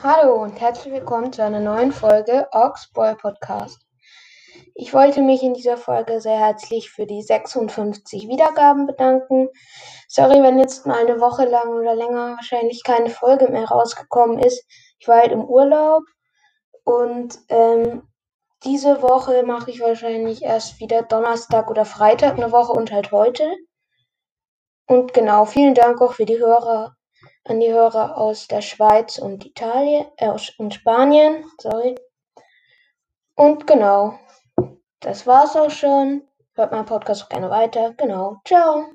Hallo und herzlich willkommen zu einer neuen Folge Orks Boy Podcast. Ich wollte mich in dieser Folge sehr herzlich für die 56 Wiedergaben bedanken. Sorry, wenn jetzt mal eine Woche lang oder länger wahrscheinlich keine Folge mehr rausgekommen ist. Ich war halt im Urlaub und ähm, diese Woche mache ich wahrscheinlich erst wieder Donnerstag oder Freitag eine Woche und halt heute. Und genau, vielen Dank auch für die Hörer an die Hörer aus der Schweiz und Italien, äh, und Spanien, sorry. Und genau, das war's auch schon. Hört meinen Podcast auch gerne weiter. Genau, ciao.